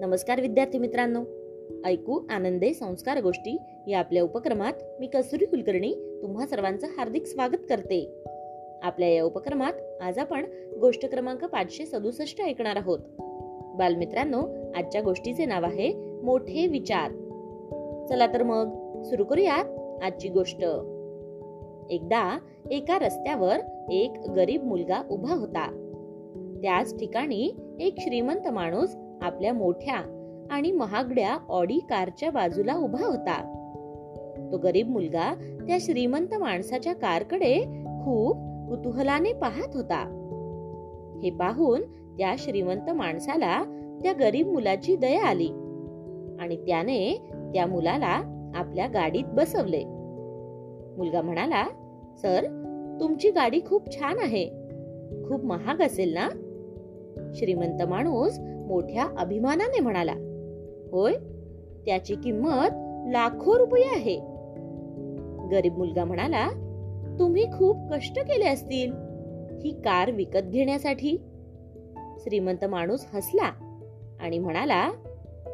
नमस्कार विद्यार्थी मित्रांनो. ऐकू आनंदे संस्कार गोष्टी या आपल्या उपक्रमात मी कसुरी कुलकर्णी तुम्हा सर्वांचं हार्दिक स्वागत करते. आपल्या या उपक्रमात आज आपण गोष्ट क्रमांक पाचशे सदुसष्ट ऐकणार आहोत. बालमित्रांनो आजच्या गोष्टीचे नाव आहे मोठे विचार. चला तर मग सुरू करूयात आजची गोष्ट. एकदा एका रस्त्यावर एक गरीब मुलगा उभा होता. त्याच ठिकाणी एक श्रीमंत माणूस आपल्या मोठ्या आणि महागड्या ऑडी कारच्या बाजूला उभा होता. तो गरीब मुलगा त्या श्रीमंत माणसाच्या कारकडे खूप कुतूहलाने पाहत होता. हे पाहून त्या श्रीमंत माणसाला त्या गरीब मुलाची दया आली आणि त्याने त्या मुलाला आपल्या गाडीत बसवले. मुलगा म्हणाला सर तुमची गाडी खूप छान आहे. खूप महाग असेल ना? श्रीमंत माणूस मोठ्या अभिमानाने म्हणाला होय त्याची किंमत लाखो रुपये आहे. गरीब मुलगा म्हणाला तुम्ही खूप कष्ट केले असतील ही कार विकत घेण्यासाठी. श्रीमंत माणूस हसला आणि म्हणाला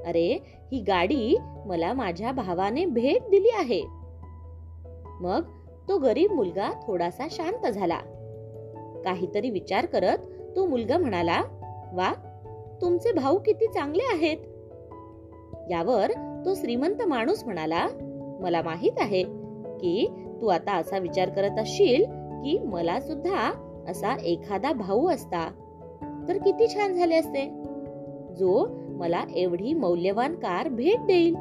अरे ही गाडी मला माझ्या भावाने भेट दिली आहे. मग तो गरीब मुलगा थोडासा शांत झाला. काहीतरी विचार करत तो मुलगा म्हणाला वा तुमचे भाऊ किती चांगले आहेत? यावर तो श्रीमंत माणूस म्हणाला मला माहीत आहे की तू आता असा विचार करत असशील की मला सुद्धा असा एखादा भाऊ असता. तर किती छान झाले असते. जो मला एवढी मौल्यवान कार भेट देईल.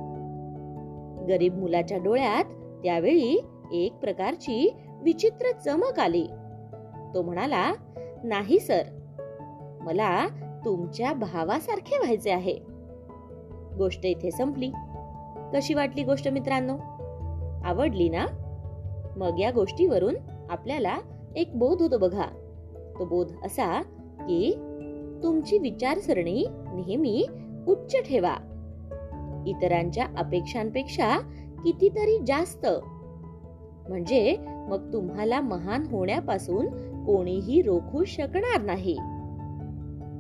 गरीब मुलाच्या डोळ्यात त्यावेळी एक प्रकारची विचित्र चमक आली. तो म्हणाला नाही सर. मला तुमच्या भावासारखे व्हायचे आहे. गोष्ट इथे संपली. कशी वाटली गोष्ट मित्रांनो? आवडली ना? मग या गोष्टीवरून आपल्याला एक बोध होतो बघा. तो बोध असा की तुमची विचारसरणी नेहमी उच्च ठेवा. इतरांच्या अपेक्षांपेक्षा कितीतरी जास्त. म्हणजे मग तुम्हाला महान होण्यापासून कोणीही रोखू शकणार नाही.